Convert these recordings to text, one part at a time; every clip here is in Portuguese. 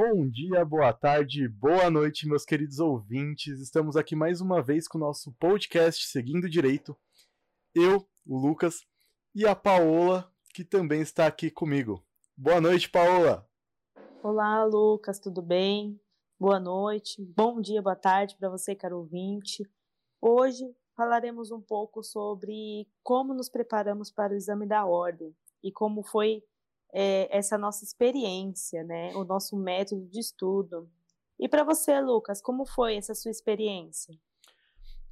Bom dia, boa tarde, boa noite, meus queridos ouvintes. Estamos aqui mais uma vez com o nosso podcast Seguindo Direito. Eu, o Lucas, e a Paola, que também está aqui comigo. Boa noite, Paola. Olá, Lucas, tudo bem? Boa noite, bom dia, boa tarde para você, caro ouvinte. Hoje falaremos um pouco sobre como nos preparamos para o exame da ordem e como foi é, essa nossa experiência, né? O nosso método de estudo. E para você, Lucas, como foi essa sua experiência?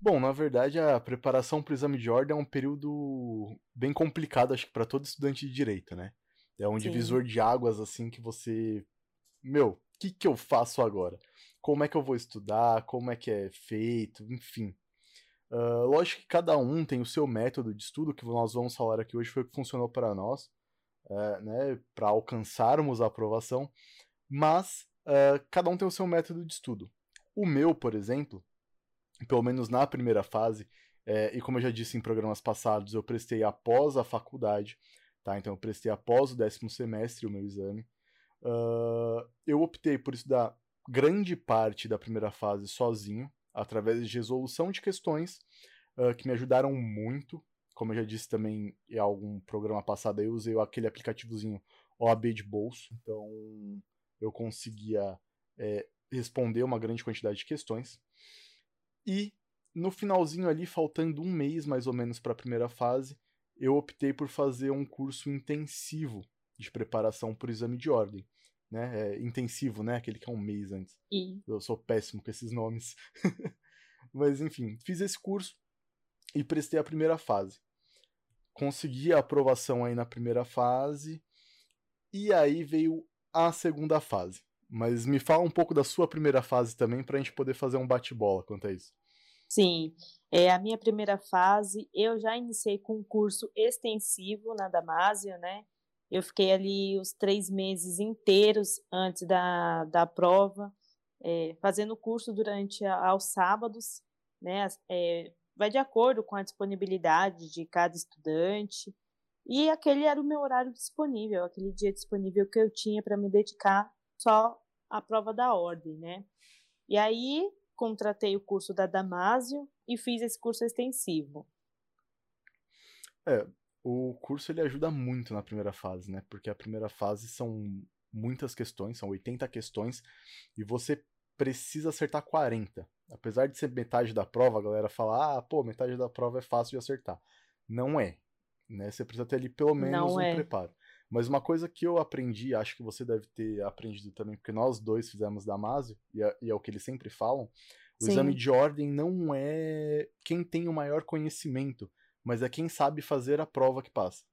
Bom, na verdade, a preparação para o exame de ordem é um período bem complicado, acho que para todo estudante de direito, né? É um Sim. divisor de águas assim que você, meu, o que que eu faço agora? Como é que eu vou estudar? Como é que é feito? Enfim. Uh, lógico que cada um tem o seu método de estudo, que nós vamos falar aqui hoje foi o que funcionou para nós uh, né, para alcançarmos a aprovação, mas uh, cada um tem o seu método de estudo. O meu, por exemplo, pelo menos na primeira fase, é, e como eu já disse em programas passados, eu prestei após a faculdade, tá? Então eu prestei após o décimo semestre o meu exame. Uh, eu optei por estudar grande parte da primeira fase sozinho, através de resolução de questões uh, que me ajudaram muito como eu já disse também em algum programa passado, eu usei aquele aplicativozinho OAB de bolso, então eu conseguia é, responder uma grande quantidade de questões. E no finalzinho ali, faltando um mês mais ou menos para a primeira fase, eu optei por fazer um curso intensivo de preparação para o exame de ordem. Né? É, intensivo, né? Aquele que é um mês antes. E... Eu sou péssimo com esses nomes. Mas enfim, fiz esse curso e prestei a primeira fase consegui a aprovação aí na primeira fase. E aí veio a segunda fase. Mas me fala um pouco da sua primeira fase também para a gente poder fazer um bate-bola quanto a isso. Sim, é a minha primeira fase. Eu já iniciei com um curso extensivo na Damásio, né? Eu fiquei ali os três meses inteiros antes da, da prova, é, fazendo curso durante a, aos sábados, né? É, vai de acordo com a disponibilidade de cada estudante. E aquele era o meu horário disponível, aquele dia disponível que eu tinha para me dedicar só à prova da ordem, né? E aí contratei o curso da Damásio e fiz esse curso extensivo. É, o curso ele ajuda muito na primeira fase, né? Porque a primeira fase são muitas questões, são 80 questões, e você precisa acertar 40. Apesar de ser metade da prova, a galera fala, ah, pô, metade da prova é fácil de acertar. Não é. Né? Você precisa ter ali pelo menos Não um é. preparo. Mas uma coisa que eu aprendi, acho que você deve ter aprendido também, porque nós dois fizemos Damásio, e é, e é o que eles sempre falam, o Sim. exame de ordem não é quem tem o maior conhecimento, mas é quem sabe fazer a prova que passa.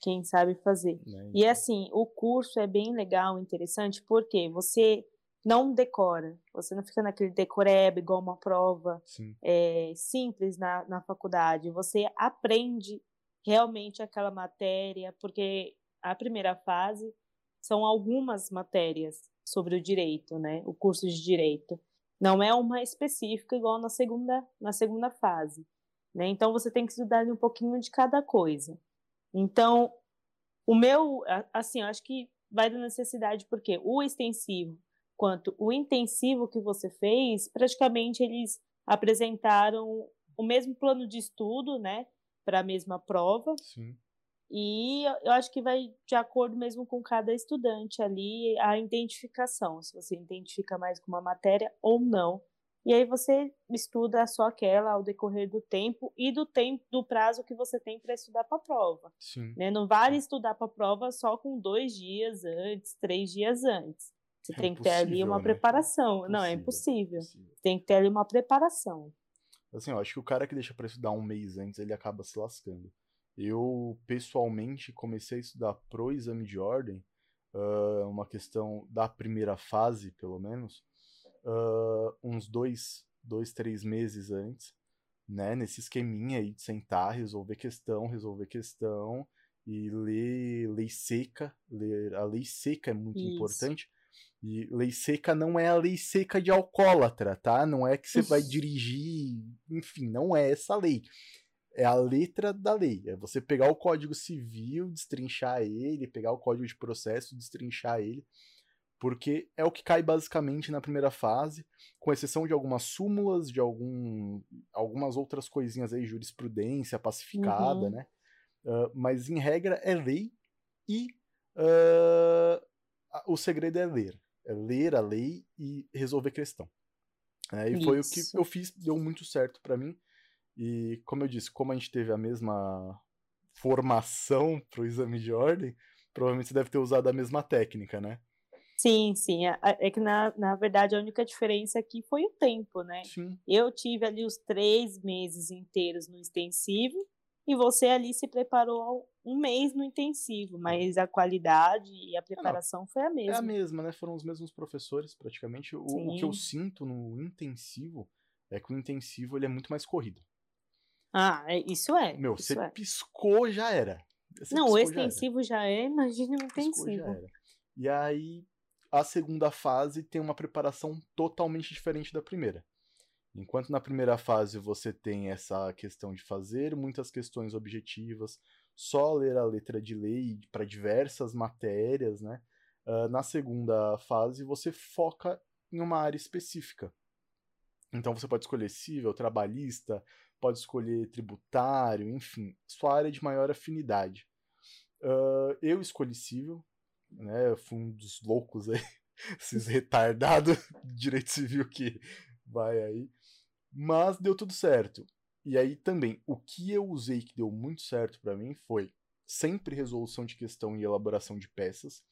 Quem sabe fazer. Né? E assim, o curso é bem legal, interessante, porque você não decora. Você não fica naquele decoreba igual uma prova é, simples na, na faculdade. Você aprende realmente aquela matéria, porque a primeira fase são algumas matérias sobre o direito, né? O curso de direito. Não é uma específica igual na segunda, na segunda fase. Né? Então você tem que estudar um pouquinho de cada coisa. Então, o meu, assim, eu acho que vai da necessidade, porque o extensivo quanto o intensivo que você fez, praticamente eles apresentaram o mesmo plano de estudo, né, para a mesma prova. Sim. E eu acho que vai de acordo mesmo com cada estudante ali a identificação, se você identifica mais com uma matéria ou não. E aí você estuda só aquela ao decorrer do tempo e do tempo do prazo que você tem para estudar para a prova. Sim. Né? Não vale estudar para a prova só com dois dias antes, três dias antes. Você é tem que ter ali uma né? preparação. Não, é impossível. impossível. Tem que ter ali uma preparação. Assim, eu acho que o cara que deixa para estudar um mês antes, ele acaba se lascando. Eu, pessoalmente, comecei a estudar pro exame de ordem, uh, uma questão da primeira fase, pelo menos, uh, uns dois, dois, três meses antes, né? Nesse esqueminha aí de sentar, resolver questão, resolver questão e ler lei seca. Ler, a lei seca é muito Isso. importante e lei seca não é a lei seca de alcoólatra, tá? Não é que você vai dirigir, enfim, não é essa lei. É a letra da lei. É você pegar o Código Civil, destrinchar ele, pegar o Código de Processo, destrinchar ele. porque é o que cai basicamente na primeira fase, com exceção de algumas súmulas, de algum, algumas outras coisinhas aí, jurisprudência pacificada, uhum. né? Uh, mas em regra é lei e uh, o segredo é ler. É ler a lei e resolver questão. É, e Isso. foi o que eu fiz, deu muito certo para mim. E como eu disse, como a gente teve a mesma formação pro exame de ordem, provavelmente você deve ter usado a mesma técnica, né? Sim, sim. É, é que, na, na verdade, a única diferença aqui foi o tempo, né? Sim. Eu tive ali os três meses inteiros no extensivo e você ali se preparou um mês no intensivo, mas a qualidade e a preparação Não, foi a mesma. É a mesma, né? Foram os mesmos professores, praticamente. O, o, que eu sinto no intensivo é que o intensivo ele é muito mais corrido. Ah, é, isso é. Meu, isso você é. piscou, já era. Você Não, o extensivo já, já é, imagine o intensivo. E aí, a segunda fase tem uma preparação totalmente diferente da primeira. Enquanto na primeira fase você tem essa questão de fazer muitas questões objetivas, só ler a letra de lei para diversas matérias, né? Uh, na segunda fase você foca em uma área específica. Então você pode escolher civil, trabalhista, pode escolher tributário, enfim, sua área de maior afinidade. Uh, eu escolhi civil, né? Eu fui um dos loucos aí, esses retardados de direito civil que vai aí. Mas deu tudo certo. E aí também, o que eu usei que deu muito certo para mim foi sempre resolução de questão e elaboração de peças.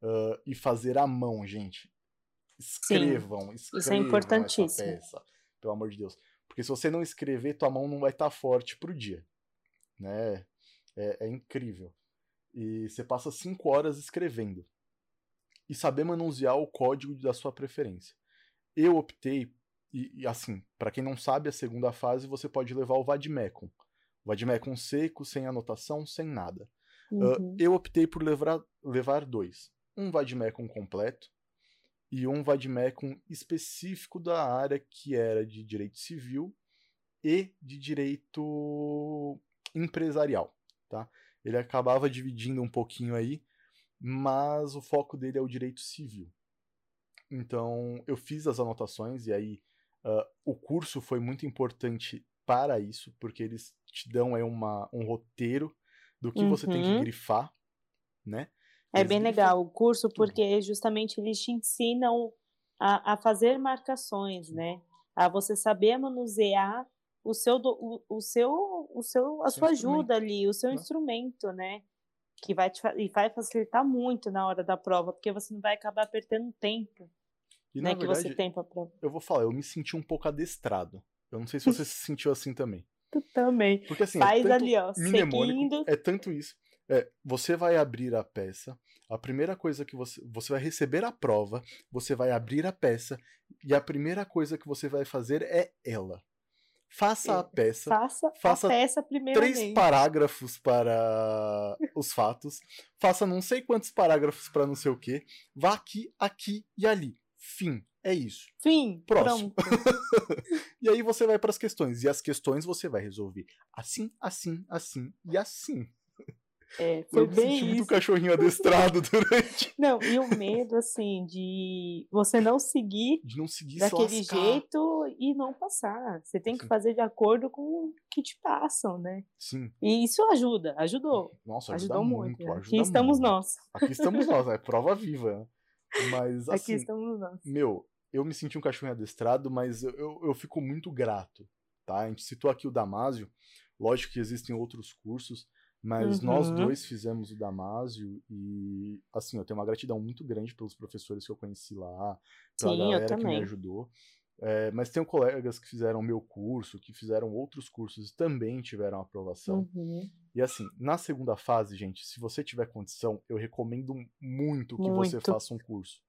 Uh, e fazer à mão, gente. Escrevam, Sim, escrevam isso é importantíssimo. peça, pelo amor de Deus. Porque se você não escrever, tua mão não vai estar tá forte pro dia. Né? É, é incrível. E você passa cinco horas escrevendo. E saber manusear o código da sua preferência. Eu optei, e, e assim, para quem não sabe, a segunda fase você pode levar o Vadmecum. O Vadmecum seco, sem anotação, sem nada. Uhum. Uh, eu optei por levar, levar dois. Um Vadmecum completo e um Vadmecum específico da área que era de direito civil e de direito empresarial, tá? Ele acabava dividindo um pouquinho aí, mas o foco dele é o direito civil. Então, eu fiz as anotações e aí uh, o curso foi muito importante para isso, porque eles te dão aí uma, um roteiro do que uhum. você tem que uhum. grifar, né? É bem legal o curso, porque justamente eles te ensinam a, a fazer marcações, né? A você saber manusear o seu, o, o seu, o seu, a sua ajuda ali, o seu né? instrumento, né? Que vai te e vai facilitar muito na hora da prova, porque você não vai acabar perdendo tempo. E, né, verdade, que você tem pra prova. Eu vou falar, eu me senti um pouco adestrado. Eu não sei se você se sentiu assim também. Tu também. Porque assim, é Faz é ali, ó, seguindo. É tanto isso. É, você vai abrir a peça, a primeira coisa que você. Você vai receber a prova, você vai abrir a peça, e a primeira coisa que você vai fazer é ela. Faça a peça. Faça, faça a peça primeiramente. Três parágrafos para os fatos. Faça não sei quantos parágrafos para não sei o que. Vá aqui, aqui e ali. Fim. É isso. Fim. Próximo. e aí você vai para as questões. E as questões você vai resolver assim, assim, assim e assim. É, foi eu bem isso. muito cachorrinho adestrado durante. Não, e o medo, assim, de você não seguir, de não seguir daquele jeito e não passar. Você tem que Sim. fazer de acordo com o que te passam, né? Sim. E isso ajuda, ajudou. Nossa, ajudou muito. muito né? ajuda Aqui estamos muito. nós. Aqui estamos nós, é prova viva. Mas assim, Aqui estamos nós. Meu, eu me senti um cachorro adestrado, mas eu, eu, eu fico muito grato, tá? A gente citou aqui o Damásio, lógico que existem outros cursos, mas uhum. nós dois fizemos o Damásio e, assim, eu tenho uma gratidão muito grande pelos professores que eu conheci lá, pela Sim, galera que me ajudou. É, mas tenho colegas que fizeram meu curso, que fizeram outros cursos e também tiveram aprovação. Uhum. E assim, na segunda fase, gente, se você tiver condição, eu recomendo muito que muito. você faça um curso.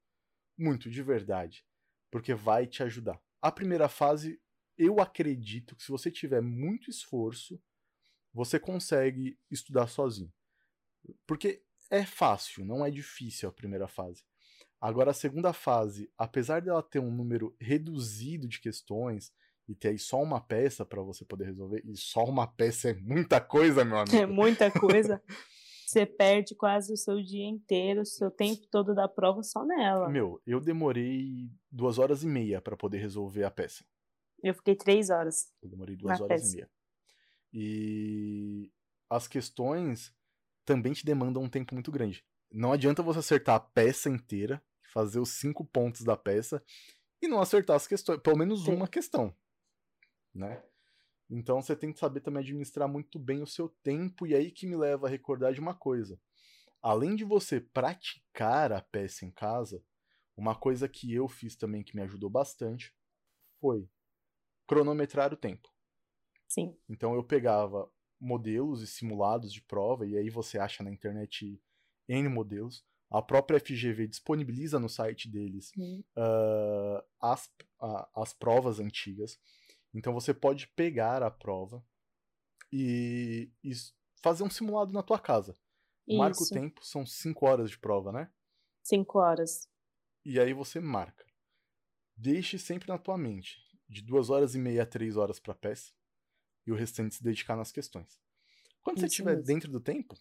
Muito, de verdade. Porque vai te ajudar. A primeira fase, eu acredito que se você tiver muito esforço, você consegue estudar sozinho. Porque é fácil, não é difícil a primeira fase. Agora, a segunda fase, apesar dela ter um número reduzido de questões e ter aí só uma peça para você poder resolver, e só uma peça é muita coisa, meu amigo. É muita coisa. Você perde quase o seu dia inteiro, o seu tempo todo da prova só nela. Meu, eu demorei duas horas e meia para poder resolver a peça. Eu fiquei três horas. Eu demorei duas horas peça. e meia. E as questões também te demandam um tempo muito grande. Não adianta você acertar a peça inteira, fazer os cinco pontos da peça e não acertar as questões, pelo menos Sim. uma questão, né? Então você tem que saber também administrar muito bem o seu tempo, e aí que me leva a recordar de uma coisa. Além de você praticar a peça em casa, uma coisa que eu fiz também que me ajudou bastante foi cronometrar o tempo. Sim. Então eu pegava modelos e simulados de prova, e aí você acha na internet N modelos. A própria FGV disponibiliza no site deles uh, as, uh, as provas antigas. Então você pode pegar a prova e, e fazer um simulado na tua casa. Marca o tempo, são 5 horas de prova, né? 5 horas. E aí você marca. Deixe sempre na tua mente, de 2 horas e meia a 3 horas para peça, e o restante se dedicar nas questões. Quando isso você estiver dentro do tempo,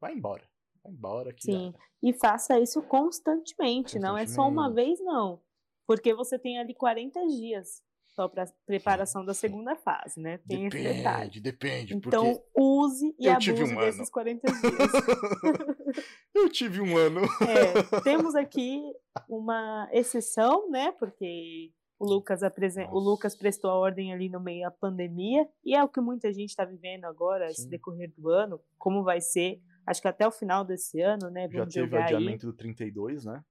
vai embora. Embora. Que Sim, e faça isso constantemente, constantemente, não é só uma vez, não. Porque você tem ali 40 dias só para preparação da segunda fase, né? Tem depende, esse detalhe. Depende, Então, use e abuse um desses ano. 40 dias. eu tive um ano. É, temos aqui uma exceção, né? Porque o Lucas, apresen... o Lucas prestou a ordem ali no meio da pandemia, e é o que muita gente está vivendo agora, Sim. esse decorrer do ano, como vai ser, acho que até o final desse ano, né? Já teve o adiamento aí. do 32, né?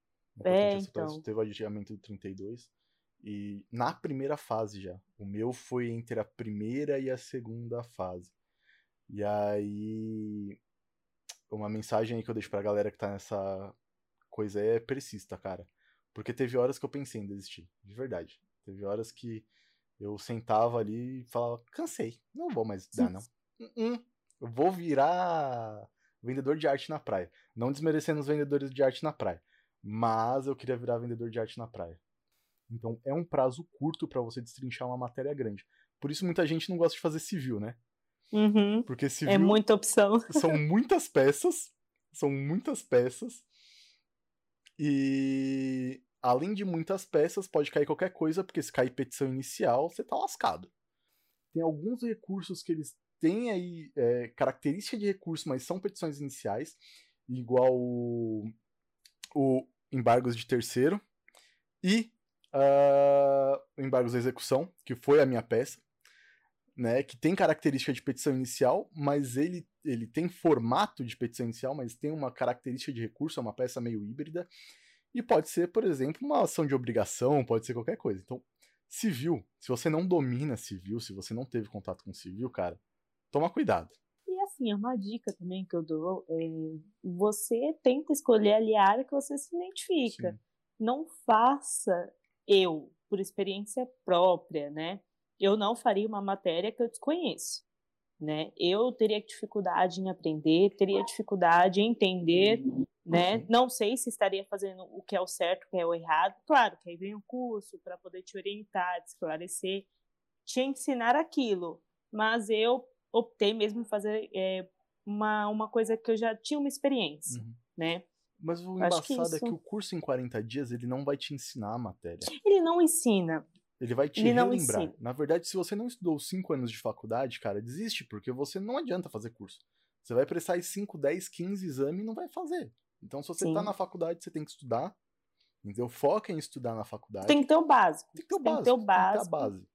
É, então. Teve o adiamento do 32. E na primeira fase já. O meu foi entre a primeira e a segunda fase. E aí. Uma mensagem aí que eu deixo pra galera que tá nessa coisa é persista, cara. Porque teve horas que eu pensei em desistir. De verdade. Teve horas que eu sentava ali e falava, cansei, não vou mais dar, não. Uh -uh. Eu vou virar vendedor de arte na praia. Não desmerecendo os vendedores de arte na praia. Mas eu queria virar vendedor de arte na praia. Então é um prazo curto para você destrinchar uma matéria grande. Por isso muita gente não gosta de fazer civil, né? Uhum. Porque é civil. É muita opção. São muitas peças. São muitas peças. E além de muitas peças, pode cair qualquer coisa, porque se cair petição inicial, você tá lascado. Tem alguns recursos que eles têm aí é, característica de recurso, mas são petições iniciais, igual o, o embargos de terceiro. E uh, embargos da execução, que foi a minha peça, né, que tem característica de petição inicial, mas ele, ele tem formato de petição inicial, mas tem uma característica de recurso, é uma peça meio híbrida, e pode ser, por exemplo, uma ação de obrigação, pode ser qualquer coisa. Então, civil, se você não domina civil, se você não teve contato com civil, cara, toma cuidado. E assim, é uma dica também que eu dou, é, você tenta escolher ali a área que você se identifica. Sim. Não faça eu, por experiência própria, né? Eu não faria uma matéria que eu desconheço, né? Eu teria dificuldade em aprender, teria dificuldade em entender, né? Não sei se estaria fazendo o que é o certo, o que é o errado. Claro que aí vem o curso para poder te orientar, te esclarecer, te ensinar aquilo. Mas eu optei mesmo em fazer é, uma, uma coisa que eu já tinha uma experiência, uhum. né? Mas o embaçado que isso... é que o curso em 40 dias ele não vai te ensinar a matéria. Ele não ensina. Ele vai te ele relembrar. Na verdade, se você não estudou 5 anos de faculdade, cara, desiste, porque você não adianta fazer curso. Você vai prestar 5, 10, 15 exames e não vai fazer. Então, se você tá Sim. tá na faculdade, você tem que estudar. Entendeu? Foca em estudar na faculdade. Tem que ter o básico. Tem que ter o básico. Tem que ter o básico. Tem que ter a base.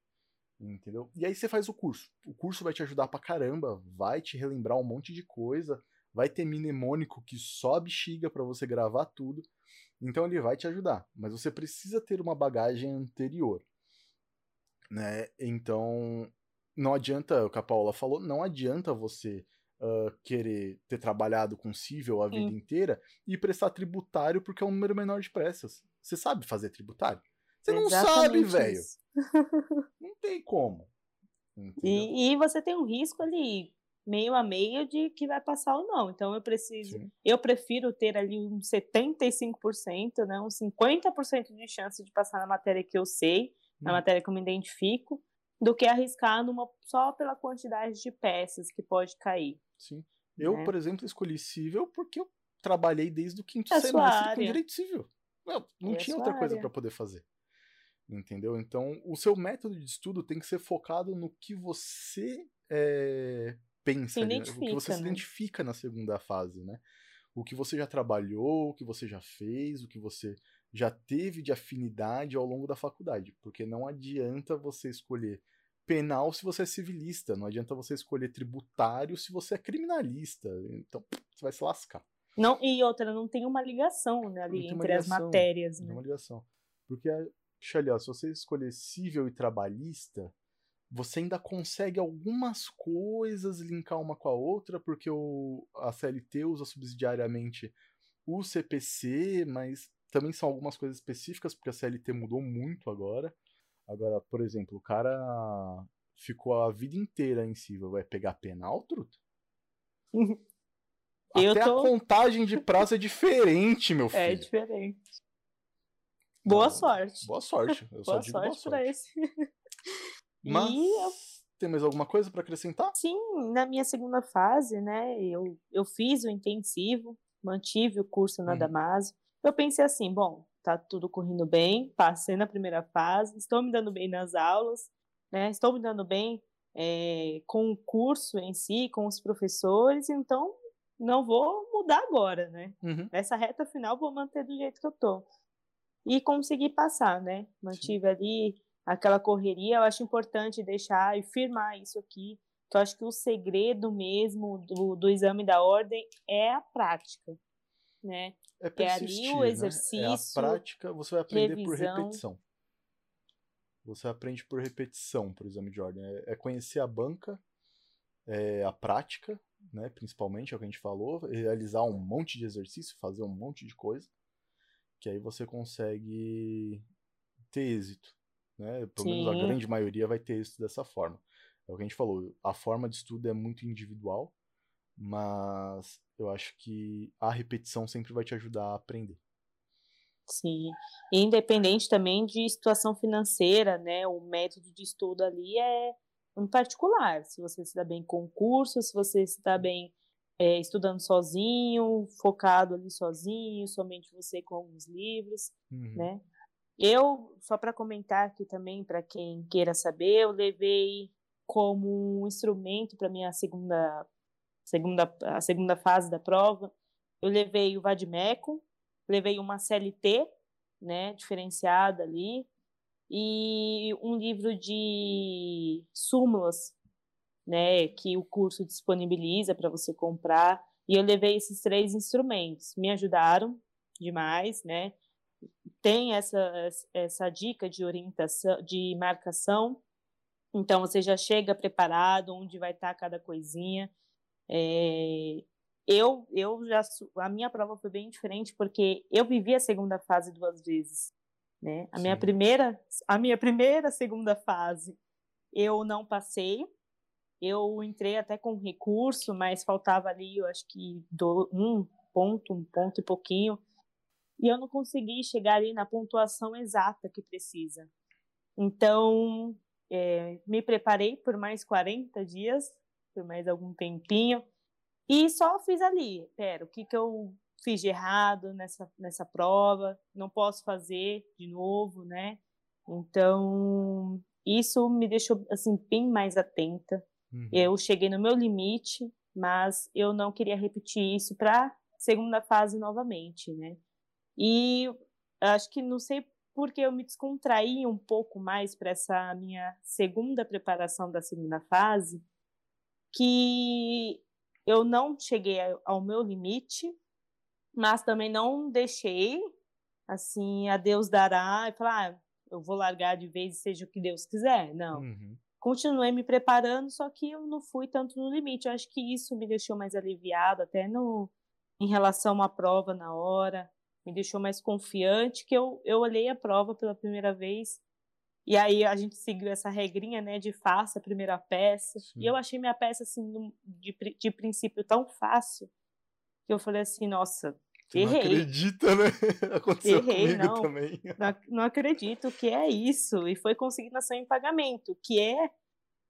Entendeu? E aí você faz o curso. O curso vai te ajudar pra caramba, vai te relembrar um monte de coisa vai ter mnemônico que só bexiga para você gravar tudo. Então ele vai te ajudar, mas você precisa ter uma bagagem anterior, né? Então não adianta, o que a Paula falou, não adianta você uh, querer ter trabalhado com civil a vida Sim. inteira e prestar tributário porque é um número menor de peças. Você sabe fazer tributário? Você não sabe, velho. não tem como. E, e, você tem um risco ali meio a meio de que vai passar ou não. Então eu preciso, Sim. eu prefiro ter ali uns 75%, né, uns 50% de chance de passar na matéria que eu sei, hum. na matéria que eu me identifico, do que arriscar numa só pela quantidade de peças que pode cair. Sim. Eu, né? por exemplo, escolhi civil porque eu trabalhei desde o quinto é semestre com direito civil. Não, não é tinha outra coisa para poder fazer. Entendeu? Então, o seu método de estudo tem que ser focado no que você é, pensa, ali, o que você né? se identifica na segunda fase, né? O que você já trabalhou, o que você já fez, o que você já teve de afinidade ao longo da faculdade. Porque não adianta você escolher penal se você é civilista, não adianta você escolher tributário se você é criminalista. Então, você vai se lascar. Não, e outra, não tem uma ligação né, ali entre ligação, as matérias. Não tem né? uma ligação. Porque, Xalia, se você escolher civil e trabalhista, você ainda consegue algumas coisas linkar uma com a outra, porque o, a CLT usa subsidiariamente o CPC, mas também são algumas coisas específicas, porque a CLT mudou muito agora. Agora, por exemplo, o cara ficou a vida inteira em civil, vai pegar penal, truta? Até tô... a contagem de prazo é diferente, meu é filho. É diferente. Boa sorte. Boa sorte. Eu boa só sorte boa sorte pra esse. Mas eu... tem mais alguma coisa para acrescentar? Sim, na minha segunda fase, né, eu, eu fiz o intensivo, mantive o curso na uhum. Damaso. Eu pensei assim, bom, tá tudo correndo bem, passei na primeira fase, estou me dando bem nas aulas, né, estou me dando bem é, com o curso em si, com os professores, então não vou mudar agora, né? Uhum. Nessa reta final vou manter do jeito que eu tô. E consegui passar, né? Mantive ali aquela correria. Eu acho importante deixar e firmar isso aqui. Que eu acho que o segredo mesmo do, do exame da ordem é a prática, né? É, persistir, é ali o exercício. Né? É a prática, você vai aprender revisão. por repetição. Você aprende por repetição para o exame de ordem. É, é conhecer a banca, é a prática, né, principalmente, é o que a gente falou, realizar um monte de exercício, fazer um monte de coisa, que aí você consegue ter êxito. Né? Pelo Sim. menos a grande maioria vai ter êxito dessa forma. É o que a gente falou, a forma de estudo é muito individual, mas eu acho que a repetição sempre vai te ajudar a aprender. Sim, independente também de situação financeira, né? O método de estudo ali é em particular. Se você se dá bem com o curso, se você se dá bem é, estudando sozinho, focado ali sozinho, somente você com alguns livros, uhum. né? Eu, só para comentar aqui também, para quem queira saber, eu levei como um instrumento para minha segunda, segunda, a segunda fase da prova, eu levei o Vadimeco, levei uma CLT, né, diferenciada ali, e um livro de súmulas, né, que o curso disponibiliza para você comprar. E eu levei esses três instrumentos, me ajudaram demais, né? Tem essa essa dica de orientação, de marcação. Então você já chega preparado, onde vai estar tá cada coisinha. É, eu eu já a minha prova foi bem diferente porque eu vivi a segunda fase duas vezes. Né? A minha primeira, a minha primeira, segunda fase, eu não passei. Eu entrei até com recurso, mas faltava ali, eu acho que do, um ponto, um ponto e pouquinho. E eu não consegui chegar ali na pontuação exata que precisa. Então, é, me preparei por mais 40 dias, por mais algum tempinho, e só fiz ali, pera, o que, que eu fiz de errado nessa, nessa prova, não posso fazer de novo, né? Então, isso me deixou, assim, bem mais atenta. Uhum. Eu cheguei no meu limite, mas eu não queria repetir isso para segunda fase novamente, né? E acho que não sei porque eu me descontraí um pouco mais para essa minha segunda preparação da segunda fase, que eu não cheguei ao meu limite, mas também não deixei assim a Deus dará e falar, ah, eu vou largar de vez e seja o que Deus quiser. Não. Uhum. Continuei me preparando, só que eu não fui tanto no limite. Eu acho que isso me deixou mais aliviado, até no em relação à prova na hora, me deixou mais confiante que eu, eu olhei a prova pela primeira vez e aí a gente seguiu essa regrinha, né, de faça a primeira peça. Sim. E eu achei minha peça assim de, de princípio tão fácil que eu falei assim, nossa, Você errei. Não acredita, né? Aconteceu errei, comigo não, também. Não, não acredito que é isso. E foi consignação em pagamento, que é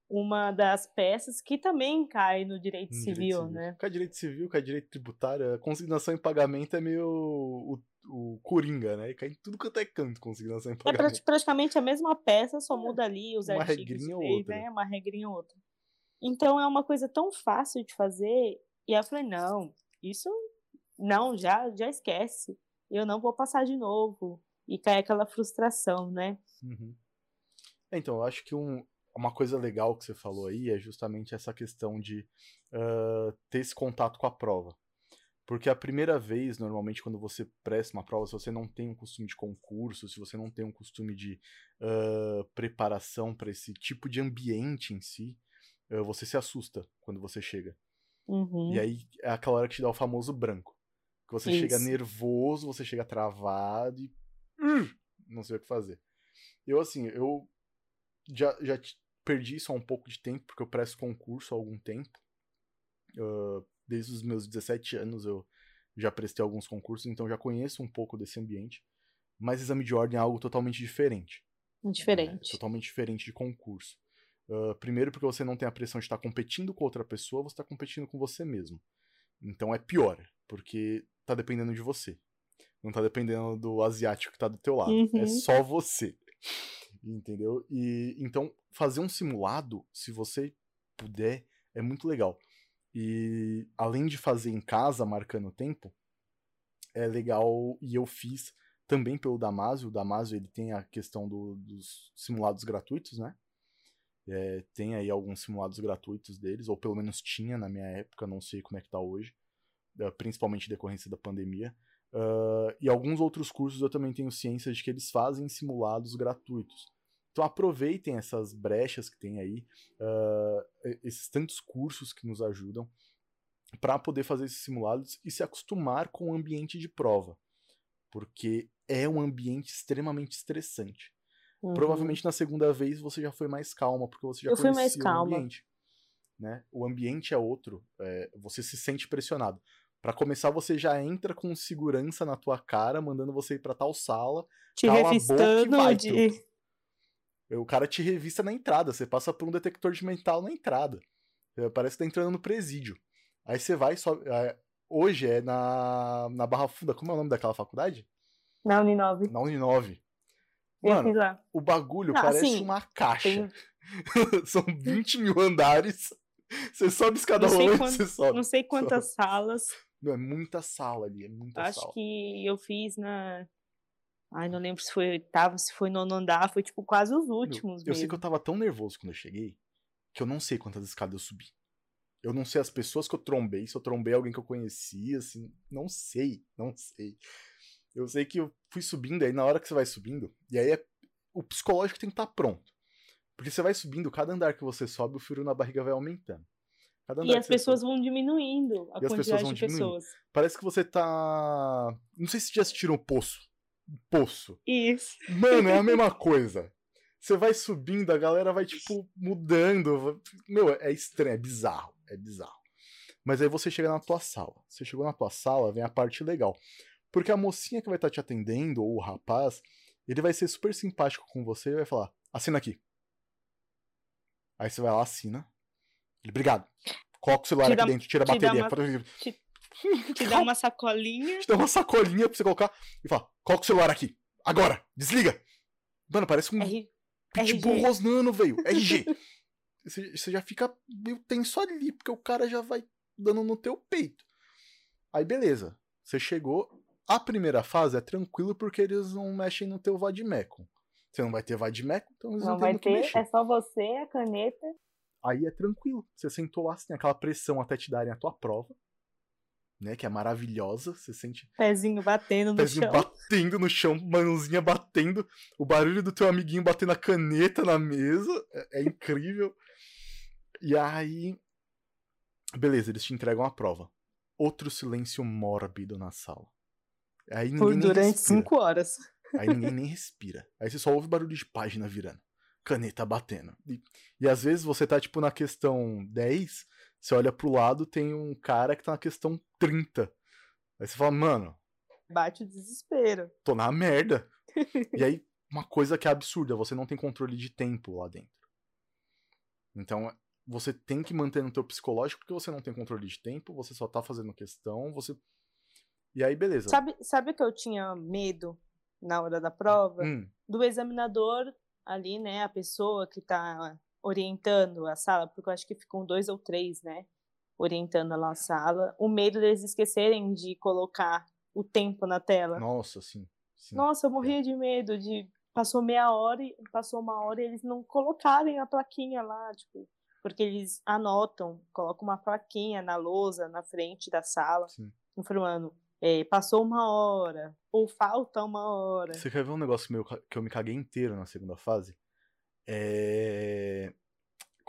uma das peças que também cai no direito, civil, direito civil, né? Cai direito civil, cai direito tributário, a consignação em pagamento é meio o, o Coringa, né? E cai em tudo quanto é canto consignação em é pagamento. É praticamente a mesma peça, só é, muda ali os uma artigos. Regrinha ou outra. Né? Uma regrinha ou outra. Então é uma coisa tão fácil de fazer. E aí eu falei, não, isso não, já, já esquece. Eu não vou passar de novo. E cai aquela frustração, né? Uhum. Então, eu acho que um, uma coisa legal que você falou aí é justamente essa questão de uh, ter esse contato com a prova. Porque a primeira vez, normalmente, quando você presta uma prova, se você não tem um costume de concurso, se você não tem um costume de uh, preparação para esse tipo de ambiente em si, uh, você se assusta quando você chega. Uhum. E aí é aquela hora que te dá o famoso branco. Que você Isso. chega nervoso, você chega travado e. Uh, não sei o que fazer. Eu, assim, eu já, já perdi só um pouco de tempo, porque eu presto concurso há algum tempo. Uh, desde os meus 17 anos eu já prestei alguns concursos, então já conheço um pouco desse ambiente. Mas exame de ordem é algo totalmente diferente. Diferente. É, totalmente diferente de concurso. Uh, primeiro porque você não tem a pressão de estar competindo com outra pessoa, você está competindo com você mesmo. Então é pior, porque tá dependendo de você. Não tá dependendo do asiático que tá do teu lado. É uhum. É só você. Entendeu? E então fazer um simulado, se você puder, é muito legal. E além de fazer em casa, marcando o tempo, é legal, e eu fiz também pelo Damasio. O Damasio ele tem a questão do, dos simulados gratuitos, né? É, tem aí alguns simulados gratuitos deles, ou pelo menos tinha na minha época, não sei como é que tá hoje, principalmente decorrência da pandemia. Uh, e alguns outros cursos eu também tenho ciência de que eles fazem simulados gratuitos. Então aproveitem essas brechas que tem aí, uh, esses tantos cursos que nos ajudam para poder fazer esses simulados e se acostumar com o ambiente de prova, porque é um ambiente extremamente estressante. Uhum. Provavelmente na segunda vez você já foi mais calma, porque você já Eu conhecia o ambiente. Né? O ambiente é outro, é, você se sente pressionado. Para começar, você já entra com segurança na tua cara, mandando você ir para tal sala, te cala revistando e vai, de... O cara te revista na entrada, você passa por um detector de mental na entrada. É, parece que tá entrando no presídio. Aí você vai só. É, hoje é na, na Barra Funda, como é o nome daquela faculdade? Na Uninove. Na Uninove. Mano, o bagulho Não, parece assim, uma caixa. Tem... São 20 mil andares. Você sobe escada rolante, você sobe. Não sei quantas sobe. salas. Não, é muita sala ali, é muita Acho sala. Acho que eu fiz na Ai, não lembro se foi oitavo, se foi nono andar, foi tipo quase os últimos. eu sei que eu tava tão nervoso quando eu cheguei que eu não sei quantas escadas eu subi. Eu não sei as pessoas que eu trombei, se eu trombei alguém que eu conhecia, assim, não sei, não sei. Eu sei que eu fui subindo, aí na hora que você vai subindo, e aí é, o psicológico tem que estar tá pronto. Porque você vai subindo, cada andar que você sobe, o frio na barriga vai aumentando. E as pessoas sobe, vão diminuindo a quantidade de pessoas. Parece que você tá. Não sei se já assistiram o Poço poço. Isso. Mano, é a mesma coisa. Você vai subindo, a galera vai, tipo, mudando. Meu, é estranho, é bizarro. É bizarro. Mas aí você chega na tua sala. Você chegou na tua sala, vem a parte legal. Porque a mocinha que vai estar tá te atendendo, ou o rapaz, ele vai ser super simpático com você e vai falar: assina aqui. Aí você vai lá, assina. Obrigado. Coloca o celular aqui dentro, tira a bateria. Uma, te, te dá uma sacolinha. Te dá uma sacolinha pra você colocar e fala: coloca o celular aqui. Agora, desliga. Mano, parece um R... pitbull RG. rosnando, velho. RG. você, você já fica meio tenso ali, porque o cara já vai dando no teu peito. Aí, beleza. Você chegou. A primeira fase é tranquilo porque eles não mexem no teu vademecum. Você não vai ter vademecum, então eles não, não vai ter, mexer. é só você, a caneta. Aí é tranquilo. Você sentou lá, você tem aquela pressão até te darem a tua prova né? Que é maravilhosa. Você sente. Pezinho batendo no pezinho chão. batendo no chão, mãozinha batendo. O barulho do teu amiguinho batendo a caneta na mesa. É, é incrível. e aí. Beleza, eles te entregam a prova. Outro silêncio mórbido na sala. Aí ninguém Por durante cinco horas. Aí ninguém nem respira. Aí você só ouve barulho de página virando. Caneta batendo. E, e às vezes você tá, tipo, na questão 10 você olha pro lado, tem um cara que tá na questão 30. Aí você fala, mano. Bate o desespero. Tô na merda. e aí, uma coisa que é absurda, você não tem controle de tempo lá dentro. Então, você tem que manter no teu psicológico porque você não tem controle de tempo, você só tá fazendo questão, você E aí beleza. Sabe, sabe que eu tinha medo na hora da prova? Hum. Do examinador ali, né, a pessoa que tá orientando a sala, porque eu acho que ficam dois ou três, né, orientando a sala, o medo deles esquecerem de colocar o tempo na tela. Nossa, sim. sim. Nossa, eu morria é. de medo de passou meia hora e passou uma hora e eles não colocarem a plaquinha lá, tipo, porque eles anotam, colocam uma plaquinha na lousa na frente da sala, sim. informando é, passou uma hora ou falta uma hora. Você quer ver um negócio meu que eu me caguei inteiro na segunda fase? É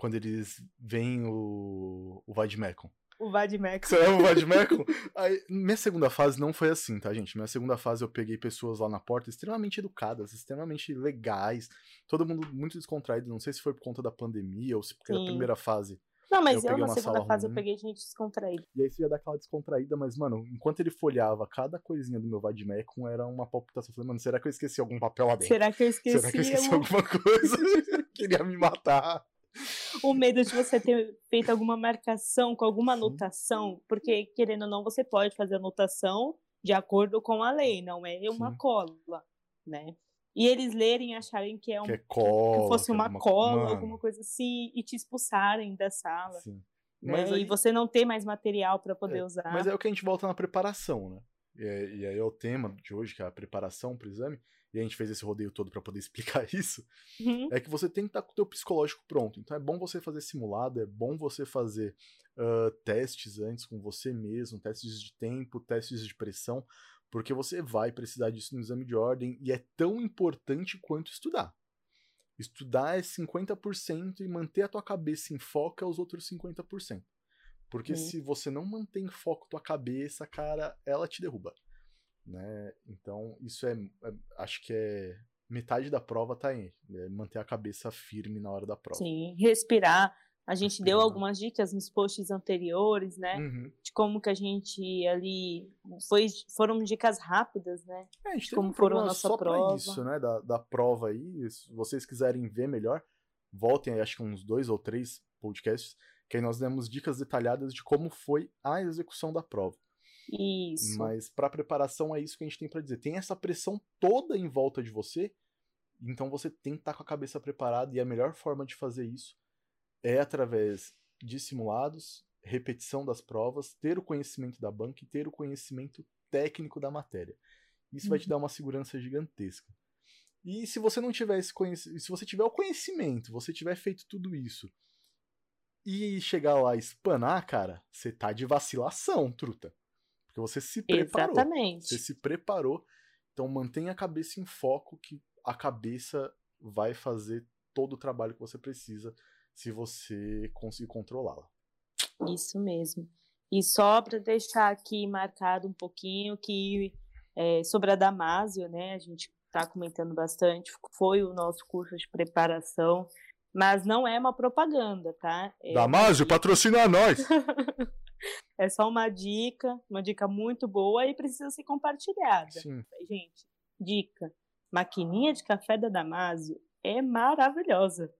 quando eles veem o, o Vadmecum. O Vadmecum. Você ama o Vadmecum? Aí, minha segunda fase não foi assim, tá, gente? Minha segunda fase eu peguei pessoas lá na porta extremamente educadas, extremamente legais, todo mundo muito descontraído. Não sei se foi por conta da pandemia ou se porque Sim. a primeira fase. Não, mas eu, eu na segunda fase ruim. eu peguei gente descontraída. E aí você ia dar aquela descontraída, mas, mano, enquanto ele folhava cada coisinha do meu Vadmecum, era uma palpitação. Eu falei, mano, será que eu esqueci algum papel lá dentro? Será que eu esqueci? Será que eu esqueci alguma coisa? Queria me matar o medo de você ter feito alguma marcação com alguma anotação, porque querendo ou não, você pode fazer anotação de acordo com a lei, não é uma Sim. cola, né? E eles lerem e acharem que é um que, é cola, que fosse uma que é cola, Mano. alguma coisa assim, e te expulsarem da sala. Sim. Né? Aí... E você não ter mais material para poder é, usar. Mas é o que a gente volta na preparação, né? E, é, e aí é o tema de hoje, que é a preparação para o exame e a gente fez esse rodeio todo para poder explicar isso, uhum. é que você tem que estar tá com o teu psicológico pronto. Então é bom você fazer simulado, é bom você fazer uh, testes antes com você mesmo, testes de tempo, testes de pressão, porque você vai precisar disso no exame de ordem e é tão importante quanto estudar. Estudar é 50% e manter a tua cabeça em foco é os outros 50%. Porque uhum. se você não mantém foco tua cabeça, cara, ela te derruba né? Então, isso é, é, acho que é metade da prova tá aí, é manter a cabeça firme na hora da prova. Sim, respirar. A gente deu algumas dicas nos posts anteriores, né? Uhum. De como que a gente ali foi, foram dicas rápidas, né? É, a gente de como um foram a nossa só prova. isso, né? Da, da prova aí. Se vocês quiserem ver melhor, voltem aí, acho que uns dois ou três podcasts, que aí nós demos dicas detalhadas de como foi a execução da prova. Isso. Mas para preparação é isso que a gente tem para dizer. Tem essa pressão toda em volta de você, então você tem que estar tá com a cabeça preparada e a melhor forma de fazer isso é através de simulados, repetição das provas, ter o conhecimento da banca e ter o conhecimento técnico da matéria. Isso uhum. vai te uhum. dar uma segurança gigantesca. E se você não tiver esse conhecimento, se você tiver o conhecimento, você tiver feito tudo isso e chegar lá e espanar, cara, você tá de vacilação, truta. Porque você se preparou. Exatamente. Você se preparou. Então mantenha a cabeça em foco que a cabeça vai fazer todo o trabalho que você precisa se você conseguir controlá-la. Isso mesmo. E só para deixar aqui marcado um pouquinho que é, sobre a Damásio, né? A gente está comentando bastante, foi o nosso curso de preparação, mas não é uma propaganda, tá? É Damásio, patrocina nós! É só uma dica, uma dica muito boa e precisa ser compartilhada. Sim. Gente, dica: maquininha de café da Damásio é maravilhosa.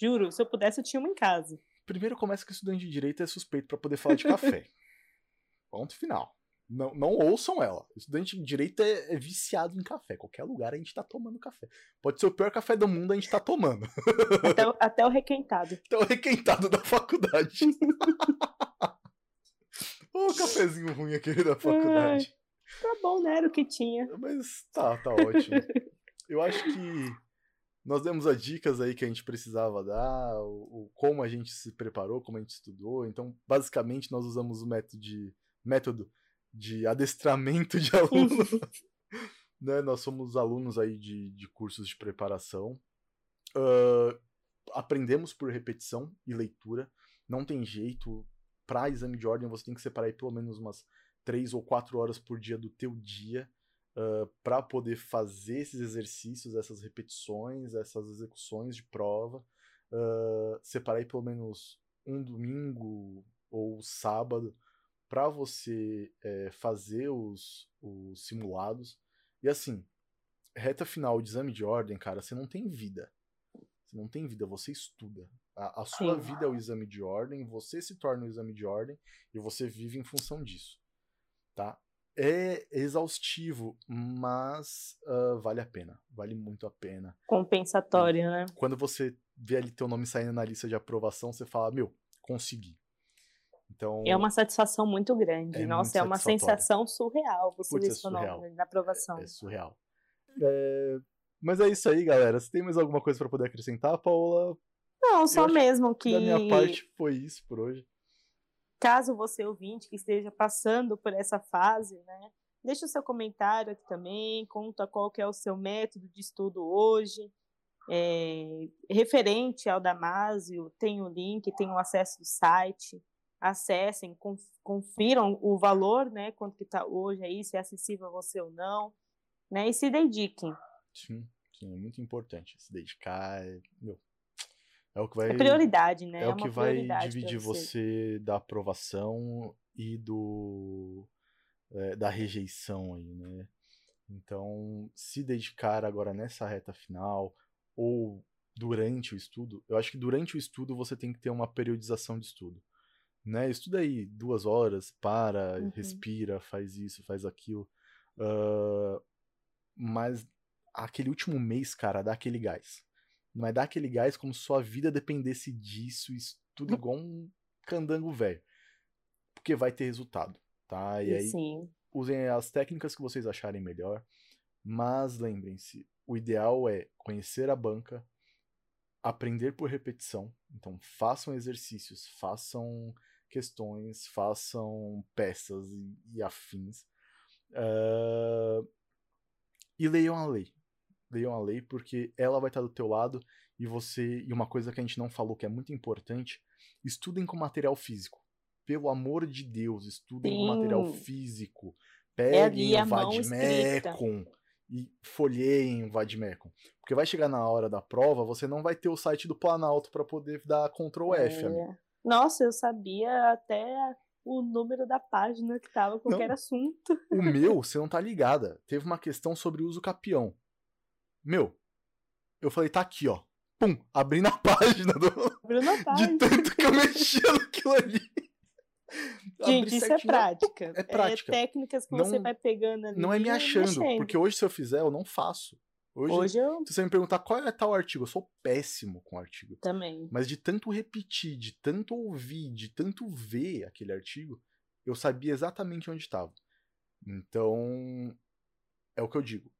Juro, se eu pudesse, eu tinha uma em casa. Primeiro começa que estudante de direito é suspeito para poder falar de café. Ponto final. Não, não ouçam ela. Estudante de direito é, é, viciado em café. Qualquer lugar a gente tá tomando café. Pode ser o pior café do mundo, a gente tá tomando. Até, até o requentado. Até o requentado da faculdade. o cafezinho ruim aquele da faculdade. tá bom, né? Era o que tinha. Mas tá, tá ótimo. Eu acho que nós demos as dicas aí que a gente precisava dar, o, o, como a gente se preparou, como a gente estudou. Então, basicamente, nós usamos o método de, método de adestramento de aluno. né? Nós somos alunos aí de, de cursos de preparação. Uh, aprendemos por repetição e leitura. Não tem jeito para exame de ordem você tem que separar aí pelo menos umas três ou quatro horas por dia do teu dia uh, para poder fazer esses exercícios, essas repetições, essas execuções de prova. Uh, separar aí pelo menos um domingo ou sábado para você é, fazer os, os simulados. E assim, reta final de exame de ordem, cara, você não tem vida. Você não tem vida, você estuda. A, a sua vida é o exame de ordem, você se torna o exame de ordem e você vive em função disso. Tá? É exaustivo, mas uh, vale a pena. Vale muito a pena. Compensatório, e, né? Quando você vê ali teu nome saindo na lista de aprovação, você fala, meu, consegui. Então, é uma satisfação muito grande. É Nossa, muito é uma sensação surreal você ver é seu nome na aprovação. É, é surreal. É... Mas é isso aí, galera. Você tem mais alguma coisa para poder acrescentar, Paula? Não, só mesmo que. Da minha parte foi isso por hoje. Caso você ouvinte que esteja passando por essa fase, né? Deixa o seu comentário aqui também, conta qual que é o seu método de estudo hoje. É, referente ao Damásio, tem o link, tem o acesso do site. Acessem, confiram o valor, né? Quanto que está hoje aí, se é acessível a você ou não, né? E se dediquem. Sim, sim, é muito importante se dedicar. É, meu, é o que vai. É prioridade, né? É, é o que vai dividir você. você. da aprovação e do é, da rejeição aí, né? Então, se dedicar agora nessa reta final ou durante o estudo, eu acho que durante o estudo você tem que ter uma periodização de estudo. Né? Estuda aí duas horas, para, uhum. respira, faz isso, faz aquilo. Uh, mas aquele último mês, cara, dá aquele gás. Não é dar aquele gás como se sua vida dependesse disso, isso tudo igual um candango velho. Porque vai ter resultado, tá? E aí, Sim. usem as técnicas que vocês acharem melhor. Mas lembrem-se, o ideal é conhecer a banca, aprender por repetição. Então, façam exercícios, façam questões, façam peças e, e afins. Uh, e leiam a lei leiam a lei, porque ela vai estar do teu lado e você. E uma coisa que a gente não falou que é muito importante: estudem com material físico. Pelo amor de Deus, estudem Sim. com material físico. É Peguem é o Vadmecum e folheiem o Vadmecum. Porque vai chegar na hora da prova, você não vai ter o site do Planalto para poder dar Ctrl F, é. Nossa, eu sabia até o número da página que tava qualquer não, assunto. O meu, você não tá ligada. Teve uma questão sobre uso capião. Meu, eu falei, tá aqui, ó. Pum, abri na página do. Abriu na página. De tanto que eu mexia naquilo ali. Gente, isso é prática. É prática. É técnicas que não, você vai pegando ali. Não é me achando, porque hoje se eu fizer, eu não faço. Hoje, hoje eu... se você me perguntar qual é tal artigo, eu sou péssimo com artigo. Também. Mas de tanto repetir, de tanto ouvir, de tanto ver aquele artigo, eu sabia exatamente onde estava. Então, é o que eu digo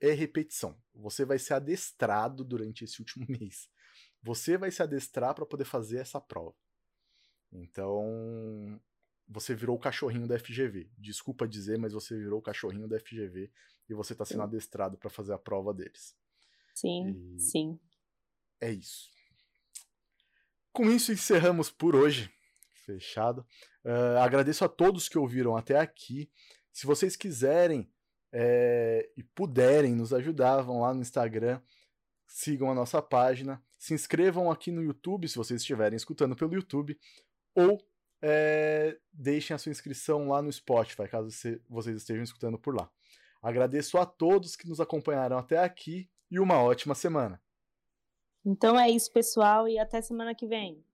é repetição. Você vai ser adestrado durante esse último mês. Você vai se adestrar para poder fazer essa prova. Então, você virou o cachorrinho da FGV. Desculpa dizer, mas você virou o cachorrinho da FGV e você está sendo adestrado para fazer a prova deles. Sim, e sim. É isso. Com isso, encerramos por hoje. Fechado. Uh, agradeço a todos que ouviram até aqui. Se vocês quiserem é, e puderem nos ajudar, vão lá no Instagram, sigam a nossa página, se inscrevam aqui no YouTube, se vocês estiverem escutando pelo YouTube, ou é, deixem a sua inscrição lá no Spotify, caso vocês estejam escutando por lá. Agradeço a todos que nos acompanharam até aqui e uma ótima semana. Então é isso, pessoal, e até semana que vem.